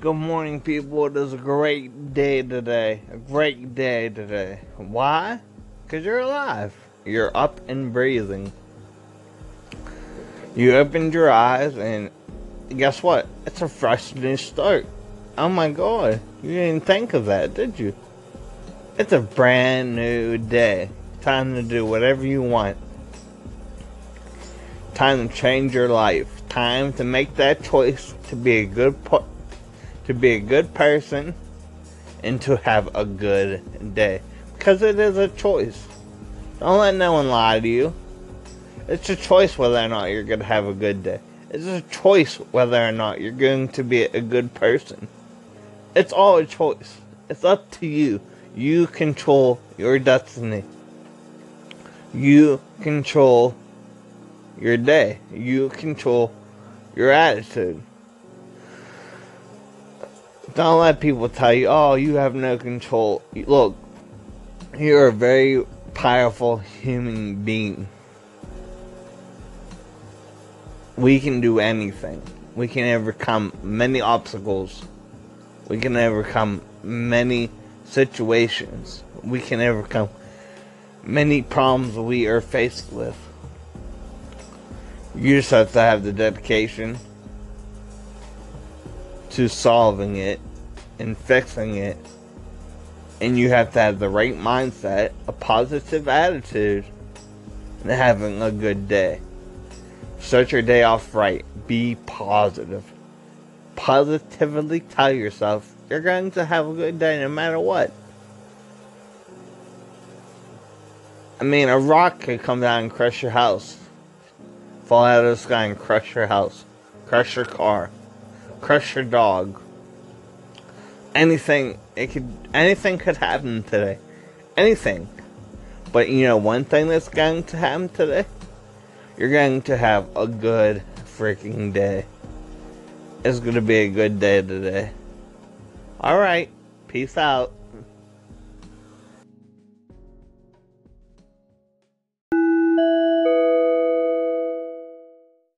Good morning, people. It is a great day today. A great day today. Why? Because you're alive. You're up and breathing. You opened your eyes, and guess what? It's a fresh new start. Oh my god. You didn't think of that, did you? It's a brand new day. Time to do whatever you want. Time to change your life. Time to make that choice to be a good po- to be a good person and to have a good day. Because it is a choice. Don't let no one lie to you. It's a choice whether or not you're going to have a good day. It's a choice whether or not you're going to be a good person. It's all a choice. It's up to you. You control your destiny. You control your day. You control your attitude. Don't let people tell you, oh, you have no control. Look, you're a very powerful human being. We can do anything. We can overcome many obstacles. We can overcome many situations. We can overcome many problems we are faced with. You just have to have the dedication to solving it and fixing it. And you have to have the right mindset, a positive attitude, and having a good day. Start your day off right. Be positive. Positively tell yourself you're going to have a good day no matter what. I mean, a rock could come down and crush your house. Fall out of the sky and crush your house. Crush your car. Crush your dog. Anything, it could, anything could happen today. Anything. But you know one thing that's going to happen today? You're going to have a good freaking day. It's to be a good day today. Alright, peace out.